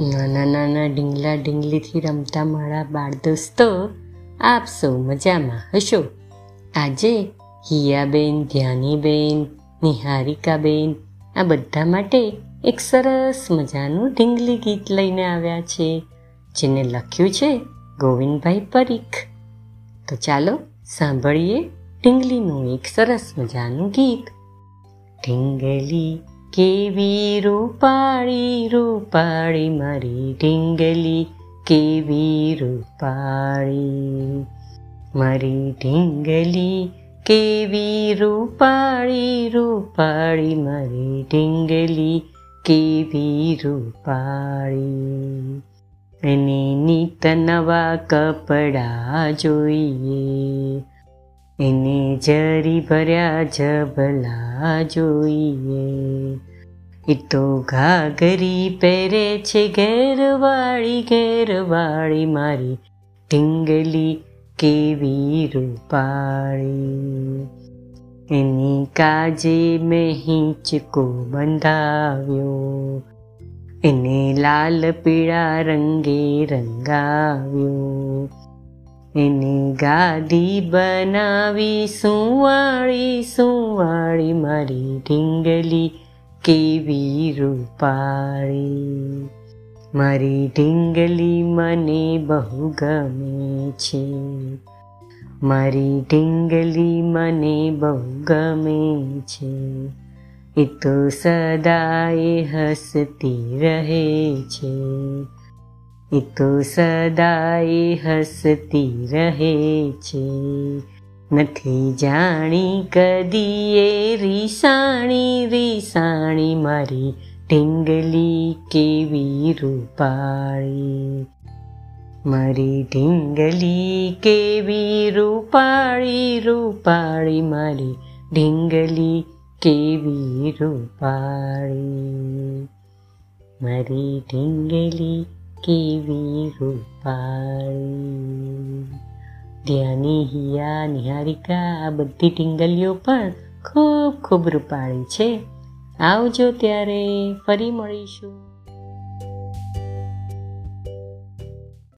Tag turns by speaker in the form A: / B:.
A: નાના નાના ઢીંગલા ઢીંગલીથી રમતા મારા બાળ દોસ્તો આપ સૌ મજામાં હશો? આજે હિયાબેન, ધ્યાનીબેન, નિહારિકાબેન, આ બધા માટે એક સરસ મજાનું ઢીંગલી ગીત લઈને આવ્યા છે, જેને લખ્યું છે ગોવિંદભાઈ પરીખ. તો ચાલો સાંભળીએ ઢીંગલીનું એક સરસ મજાનું ગીત. ઢીંગલી કેવી રૂપાળી રૂપાળી મારી ઢીંગલી, કેવી રૂપાળી મારી ઢીંગલી, કેવી રૂપાળી રૂપાળી મારી ઢીંગલી, કેવી રૂપાળી. એને નીત નવા કપડાં જોઈએ. એને જરી ભર્યા જબલા જોઈએ. એ તો ઘાઘરી પહેરે છે ઘેરવાળી ઘેરવાળી મારી ઢીંગલી કેવી રૂપાળી. એની કાજે મેં હિંચકો બંધાવ્યો. એને લાલ પીળા રંગે રંગાવ્યો. એને ગાદી બનાવી, સુવાળી સુવાળી મારી ઢીંગલી કેવી રૂપાળી. મારી ઢીંગલી મને બહુ ગમે છે. મારી ઢીંગલી મને બહુ ગમે છે. એ તો સદાય હસતી રહે છે. એ તો સદાએ હસતી રહે છે નથી જાણી કદી એ રીસાણી રીસાણી મારી ઢીંગલી કેવી રૂપાળી મારી ઢીંગલી કેવી રૂપાળી રૂપાળી મારી ઢીંગલી કેવી રૂપાળી મારી ઢીંગલી કેવી રૂપાળી. ધ્યાની હિયા નિહારિકા, આ બધી ટિંગલીઓ પણ ખૂબ ખૂબ રૂપાળી છે. આવજો ત્યારે, ફરી મળીશું.